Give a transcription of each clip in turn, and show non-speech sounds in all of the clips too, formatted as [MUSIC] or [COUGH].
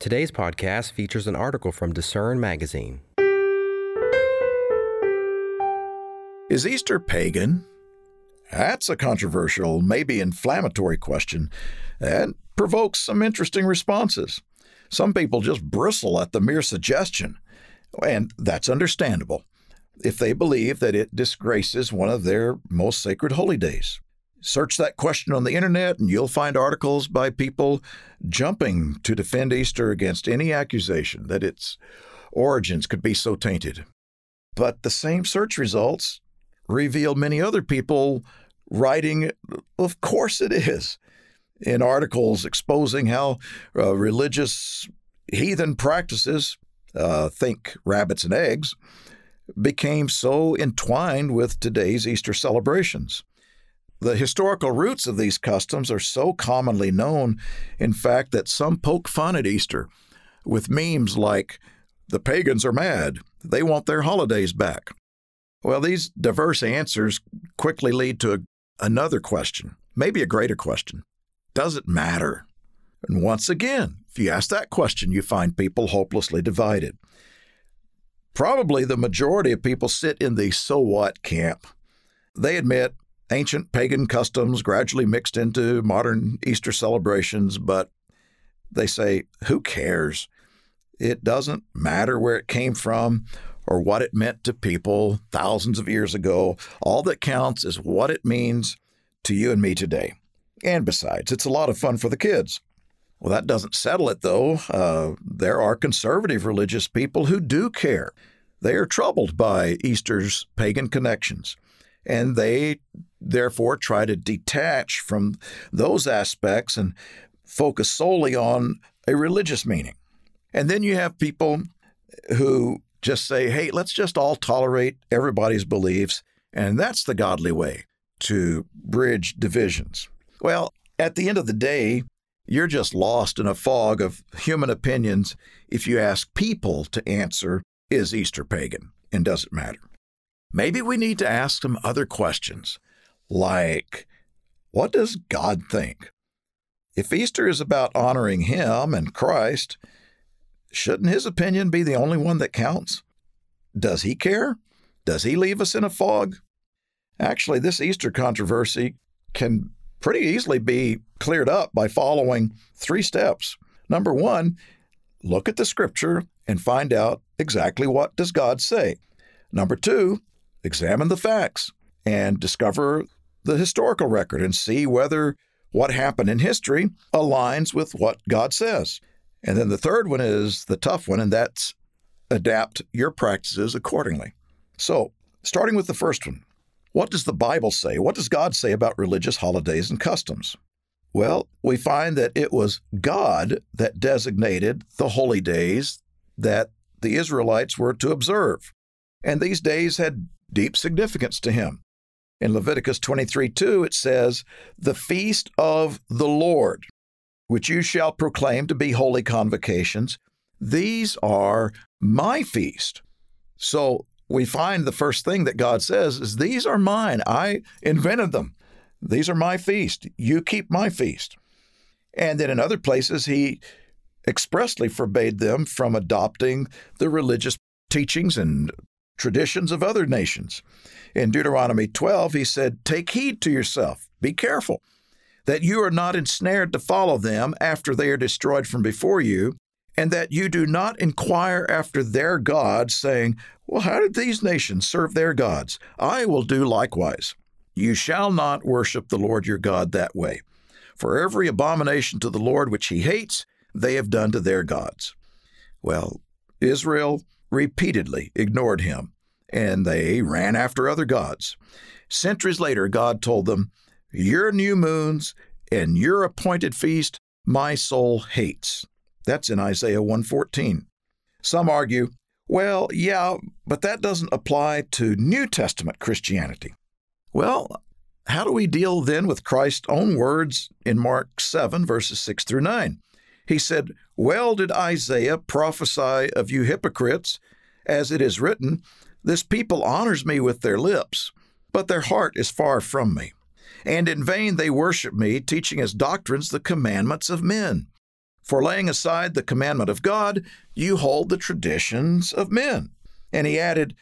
Today's podcast features an article from Discern Magazine. Is Easter pagan? That's a controversial, maybe inflammatory question, and provokes some interesting responses. Some people just bristle at the mere suggestion, and that's understandable if they believe that it disgraces one of their most sacred holy days. Search that question on the internet, and you'll find articles by people jumping to defend Easter against any accusation that its origins could be so tainted. But the same search results reveal many other people writing, of course it is, in articles exposing how uh, religious heathen practices, uh, think rabbits and eggs, became so entwined with today's Easter celebrations. The historical roots of these customs are so commonly known, in fact, that some poke fun at Easter with memes like, the pagans are mad, they want their holidays back. Well, these diverse answers quickly lead to a, another question, maybe a greater question. Does it matter? And once again, if you ask that question, you find people hopelessly divided. Probably the majority of people sit in the so what camp. They admit ancient pagan customs gradually mixed into modern Easter celebrations, but they say, who cares? It doesn't matter where it came from or what it meant to people thousands of years ago. All that counts is what it means to you and me today. And besides, it's a lot of fun for the kids. Well, that doesn't settle it, though. Uh, there are conservative religious people who do care. They are troubled by Easter's pagan connections, and they therefore try to detach from those aspects and focus solely on a religious meaning. And then you have people who just say, hey, let's just all tolerate everybody's beliefs, and that's the godly way to bridge divisions. Well, at the end of the day, you're just lost in a fog of human opinions if you ask people to answer, is Easter pagan? And does it matter? Maybe we need to ask some other questions like what does God think? If Easter is about honoring Him and Christ, shouldn't His opinion be the only one that counts? Does He care? Does He leave us in a fog? Actually, this Easter controversy can pretty easily be cleared up by following three steps. Number one, look at the scripture and find out exactly what does God say. Number two, examine the facts and discover the historical record and see whether what happened in history aligns with what God says. And then the third one is the tough one, and that's adapt your practices accordingly. So, starting with the first one, what does the Bible say? What does God say about religious holidays and customs? Well, we find that it was God that designated the holy days that the Israelites were to observe. And these days had deep significance to him. In Leviticus 23 2, it says, The feast of the Lord, which you shall proclaim to be holy convocations, these are my feast. So we find the first thing that God says is, These are mine. I invented them. These are my feast. You keep my feast. And then in other places, he expressly forbade them from adopting the religious teachings and traditions of other nations. In Deuteronomy 12, he said, Take heed to yourself, be careful, that you are not ensnared to follow them after they are destroyed from before you, and that you do not inquire after their gods, saying, Well, how did these nations serve their gods? I will do likewise. You shall not worship the Lord your God that way. For every abomination to the Lord which he hates, they have done to their gods. Well, Israel repeatedly ignored him, and they ran after other gods. Centuries later, God told them, Your new moons and your appointed feast, my soul hates. That's in Isaiah 114. Some argue, well, yeah, but that doesn't apply to New Testament Christianity. Well, how do we deal then with Christ's own words in Mark 7, verses 6 through 9? He said, Well did Isaiah prophesy of you hypocrites, as it is written, This people honors me with their lips, but their heart is far from me. And in vain they worship me, teaching as doctrines the commandments of men. For laying aside the commandment of God, you hold the traditions of men. And he added,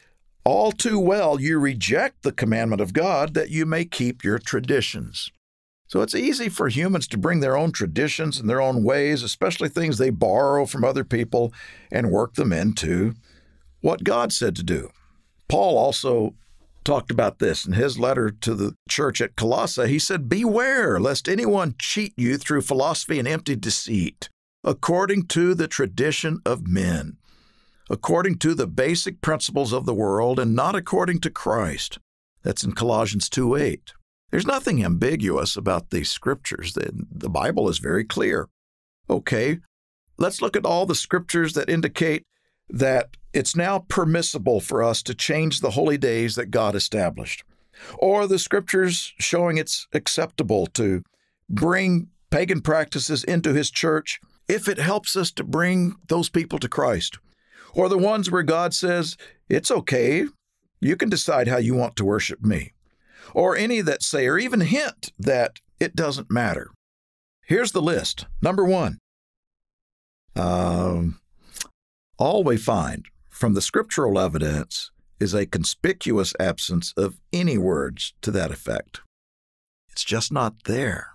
All too well you reject the commandment of God that you may keep your traditions. So it's easy for humans to bring their own traditions and their own ways, especially things they borrow from other people, and work them into what God said to do. Paul also talked about this in his letter to the church at Colossae. He said, Beware lest anyone cheat you through philosophy and empty deceit, according to the tradition of men, according to the basic principles of the world, and not according to Christ. That's in Colossians 2 8. There's nothing ambiguous about these scriptures. The, the Bible is very clear. Okay, let's look at all the scriptures that indicate that it's now permissible for us to change the holy days that God established, or the scriptures showing it's acceptable to bring pagan practices into His church if it helps us to bring those people to Christ, or the ones where God says, it's okay, you can decide how you want to worship me or any that say or even hint that it doesn't matter. Here's the list. Number one, um, all we find from the scriptural evidence is a conspicuous absence of any words to that effect. It's just not there.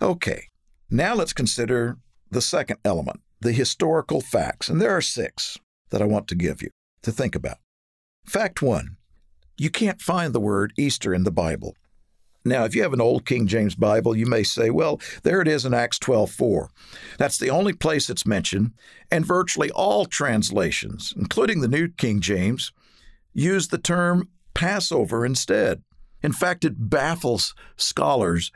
Okay, now let's consider the second element, the historical facts. And there are six that I want to give you to think about. Fact one you can't find the word Easter in the Bible. Now, if you have an old King James Bible, you may say, well, there it is in Acts 12:4. That's the only place it's mentioned, and virtually all translations, including the New King James, use the term Passover instead. In fact, it baffles scholars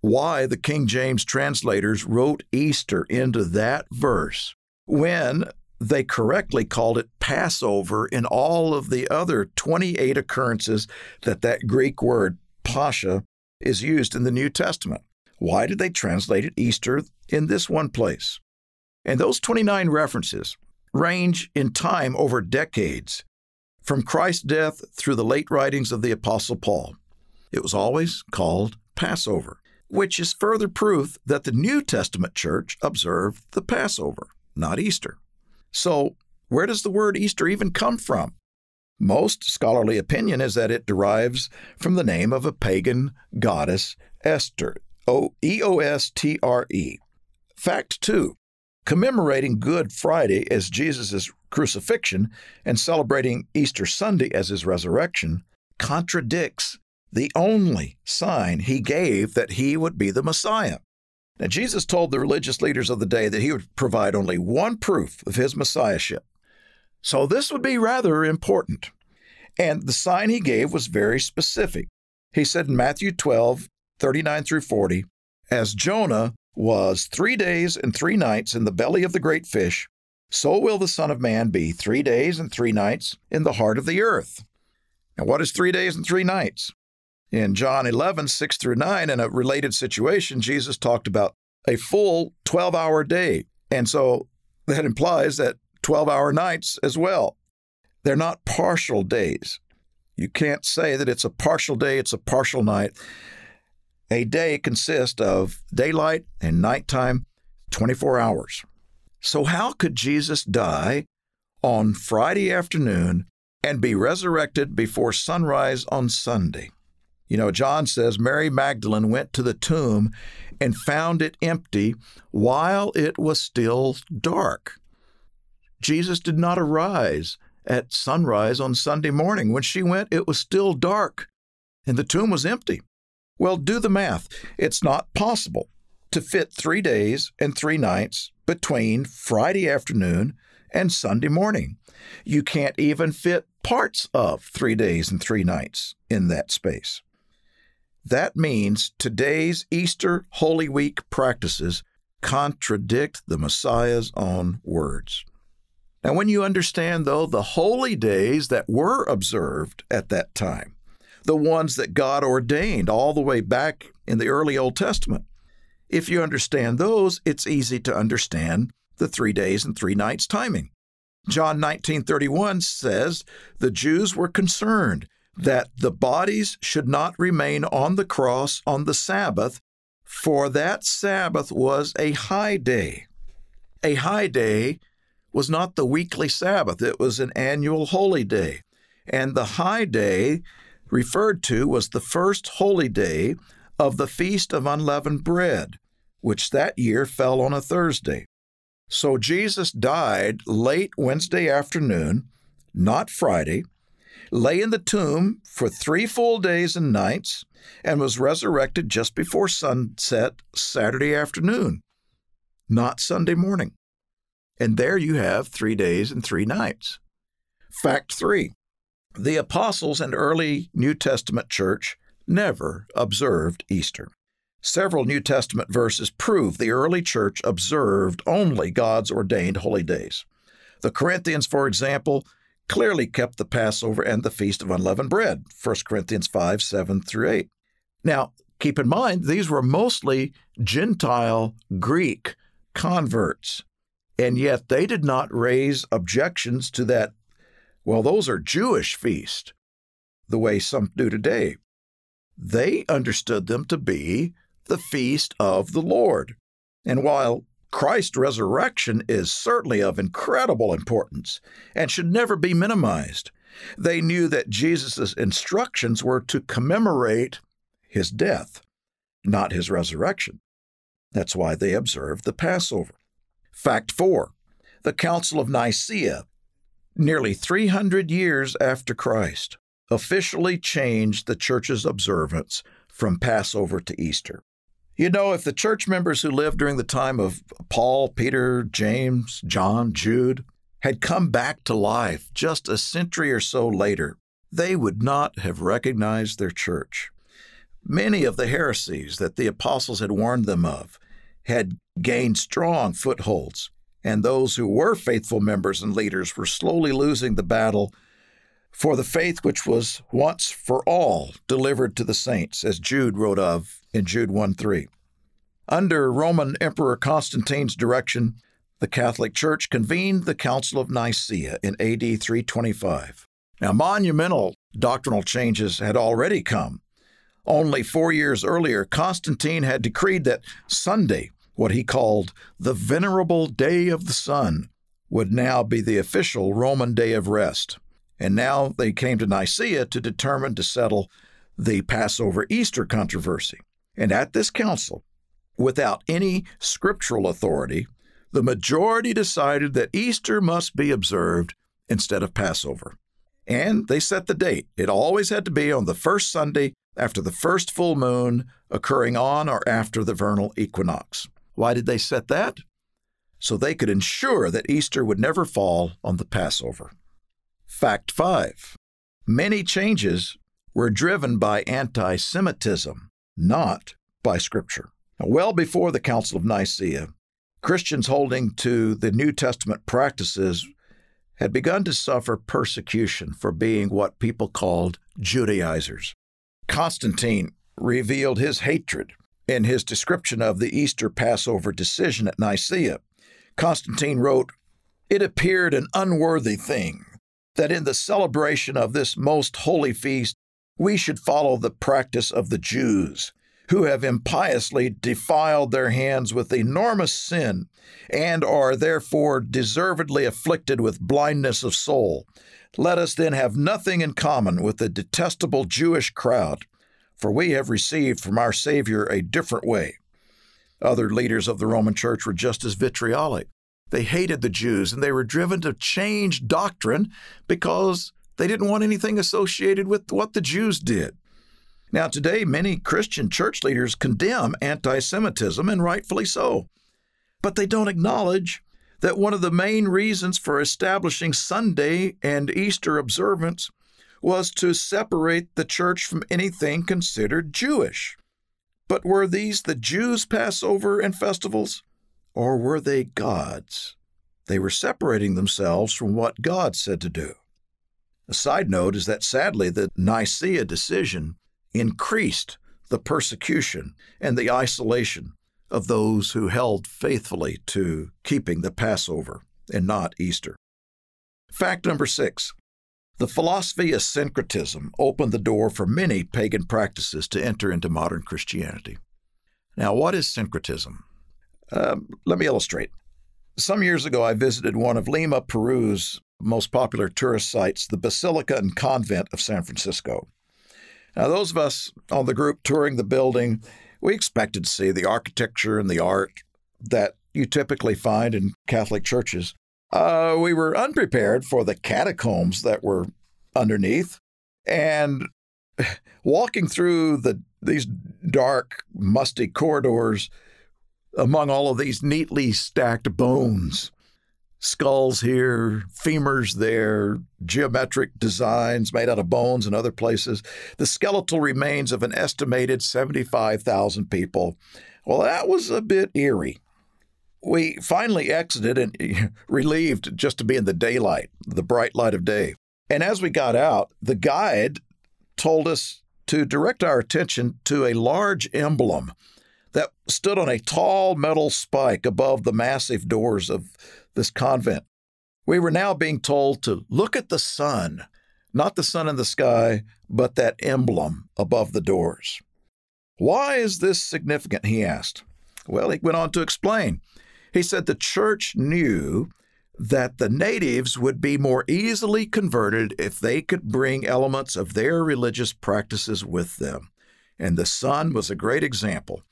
why the King James translators wrote Easter into that verse when they correctly called it Passover in all of the other 28 occurrences that that Greek word Pascha is used in the New Testament. Why did they translate it Easter in this one place? And those 29 references range in time over decades, from Christ's death through the late writings of the Apostle Paul. It was always called Passover, which is further proof that the New Testament church observed the Passover, not Easter. So, where does the word Easter even come from? Most scholarly opinion is that it derives from the name of a pagan goddess, Esther, O E O S T R E. Fact two commemorating Good Friday as Jesus' crucifixion and celebrating Easter Sunday as his resurrection contradicts the only sign he gave that he would be the Messiah. Now, Jesus told the religious leaders of the day that he would provide only one proof of his messiahship. So, this would be rather important. And the sign he gave was very specific. He said in Matthew 12, 39 through 40, As Jonah was three days and three nights in the belly of the great fish, so will the Son of Man be three days and three nights in the heart of the earth. Now, what is three days and three nights? In John 11, 6 through 9, in a related situation, Jesus talked about a full 12 hour day. And so that implies that 12 hour nights as well. They're not partial days. You can't say that it's a partial day, it's a partial night. A day consists of daylight and nighttime, 24 hours. So, how could Jesus die on Friday afternoon and be resurrected before sunrise on Sunday? You know, John says Mary Magdalene went to the tomb and found it empty while it was still dark. Jesus did not arise at sunrise on Sunday morning. When she went, it was still dark and the tomb was empty. Well, do the math. It's not possible to fit three days and three nights between Friday afternoon and Sunday morning. You can't even fit parts of three days and three nights in that space. That means today's Easter Holy Week practices contradict the Messiah's own words. Now, when you understand, though, the holy days that were observed at that time, the ones that God ordained all the way back in the early Old Testament, if you understand those, it's easy to understand the three days and three nights timing. John 19:31 says the Jews were concerned that the bodies should not remain on the cross on the Sabbath, for that Sabbath was a high day. a high day was not the weekly Sabbath, it was an annual holy day. And the high day referred to was the first holy day of the Feast of Unleavened Bread, which that year fell on a Thursday. So Jesus died late Wednesday afternoon, not Friday, lay in the tomb for three full days and nights, and was resurrected just before sunset Saturday afternoon, not Sunday morning. And there you have three days and three nights. Fact three the apostles and early New Testament church never observed Easter. Several New Testament verses prove the early church observed only God's ordained holy days. The Corinthians, for example, clearly kept the Passover and the Feast of Unleavened Bread, 1 Corinthians 5 7 through 8. Now, keep in mind, these were mostly Gentile Greek converts, and yet they did not raise objections to that, well, those are Jewish feasts, the way some do today. They understood them to be the feast of the Lord. And while Christ's resurrection is certainly of incredible importance and should never be minimized. They knew that Jesus' instructions were to commemorate his death, not his resurrection. That's why they observed the Passover. Fact four the Council of Nicaea, nearly 300 years after Christ, officially changed the church's observance from Passover to Easter. You know, if the church members who lived during the time of Paul, Peter, James, John, Jude had come back to life just a century or so later, they would not have recognized their church. Many of the heresies that the apostles had warned them of had gained strong footholds, and those who were faithful members and leaders were slowly losing the battle for the faith which was once for all delivered to the saints, as Jude wrote of in Jude 1 3. Under Roman Emperor Constantine's direction, the Catholic Church convened the Council of Nicaea in AD 325. Now, monumental doctrinal changes had already come. Only four years earlier, Constantine had decreed that Sunday, what he called the Venerable Day of the Sun, would now be the official Roman day of rest. And now they came to Nicaea to determine to settle the Passover Easter controversy. And at this council, without any scriptural authority, the majority decided that Easter must be observed instead of Passover. And they set the date. It always had to be on the first Sunday after the first full moon occurring on or after the vernal equinox. Why did they set that? So they could ensure that Easter would never fall on the Passover. Fact 5 Many changes were driven by anti Semitism, not by Scripture. Well before the Council of Nicaea, Christians holding to the New Testament practices had begun to suffer persecution for being what people called Judaizers. Constantine revealed his hatred in his description of the Easter Passover decision at Nicaea. Constantine wrote, It appeared an unworthy thing that in the celebration of this most holy feast, we should follow the practice of the Jews, who have impiously defiled their hands with enormous sin and are therefore deservedly afflicted with blindness of soul. Let us then have nothing in common with the detestable Jewish crowd, for we have received from our Savior a different way. Other leaders of the Roman Church were just as vitriolic. They hated the Jews and they were driven to change doctrine because they didn't want anything associated with what the Jews did. Now, today, many Christian church leaders condemn anti Semitism, and rightfully so. But they don't acknowledge that one of the main reasons for establishing Sunday and Easter observance was to separate the church from anything considered Jewish. But were these the Jews' Passover and festivals? or were they God's? They were separating themselves from what God said to do. A side note is that sadly, the Nicaea decision increased the persecution and the isolation of those who held faithfully to keeping the Passover and not Easter. Fact number six the philosophy of syncretism opened the door for many pagan practices to enter into modern Christianity. Now, what is syncretism? Um, let me illustrate. Some years ago, I visited one of Lima, Peru's most popular tourist sites, the Basilica and Convent of San Francisco. Now, those of us on the group touring the building, we expected to see the architecture and the art that you typically find in Catholic churches. Uh, we were unprepared for the catacombs that were underneath, and [SIGHS] walking through the these dark, musty corridors among all of these neatly stacked bones skulls here, femurs there, geometric designs made out of bones in other places, the skeletal remains of an estimated 75,000 people. Well, that was a bit eerie. We finally exited and [LAUGHS] relieved just to be in the daylight, the bright light of day. And as we got out, the guide told us to direct our attention to a large emblem that stood on a tall metal spike above the massive doors of this convent. We were now being told to look at the sun, not the sun in the sky, but that emblem above the doors. Why is this significant? He asked. Well, he went on to explain. He said the church knew that the natives would be more easily converted if they could bring elements of their religious practices with them. And the sun was a great example.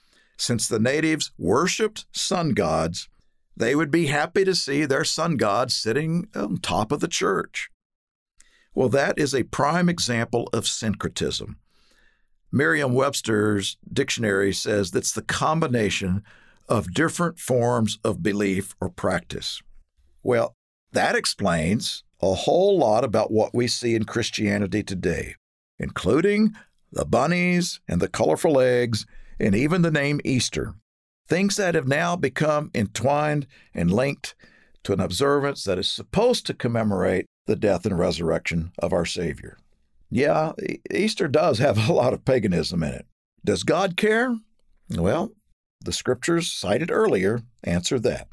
Since the natives worshiped sun gods, they would be happy to see their sun god sitting on top of the church. Well, that is a prime example of syncretism. Merriam Webster's dictionary says that's the combination of different forms of belief or practice. Well, that explains a whole lot about what we see in Christianity today, including the bunnies and the colorful eggs and even the name Easter. Things that have now become entwined and linked to an observance that is supposed to commemorate the death and resurrection of our Savior. Yeah, Easter does have a lot of paganism in it. Does God care? Well, the scriptures cited earlier answer that.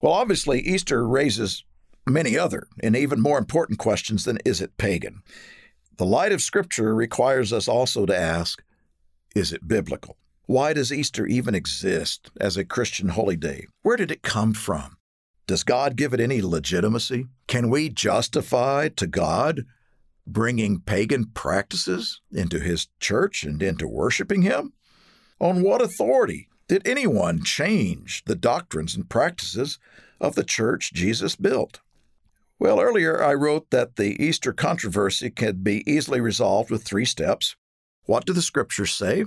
Well, obviously, Easter raises many other and even more important questions than is it pagan? The light of Scripture requires us also to ask is it biblical? Why does Easter even exist as a Christian holy day? Where did it come from? Does God give it any legitimacy? Can we justify to God bringing pagan practices into His church and into worshiping Him? On what authority did anyone change the doctrines and practices of the church Jesus built? Well, earlier I wrote that the Easter controversy can be easily resolved with three steps. What do the scriptures say?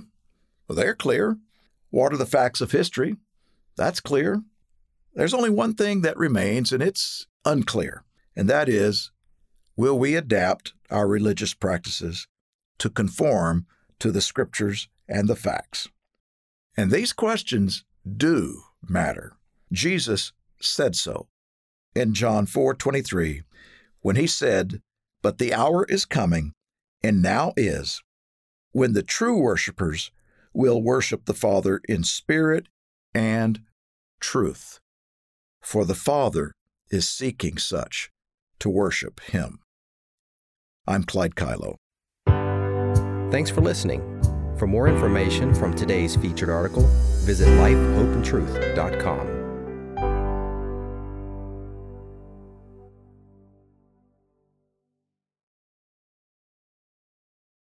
Well, they're clear. What are the facts of history? That's clear. There's only one thing that remains, and it's unclear, and that is will we adapt our religious practices to conform to the scriptures and the facts? And these questions do matter. Jesus said so in John 4:23 when he said, "But the hour is coming, and now is, when the true worshipers will worship the Father in spirit and truth. For the Father is seeking such to worship Him. I'm Clyde Kilough. Thanks for listening. For more information from today's featured article, visit lifehopeandtruth.com.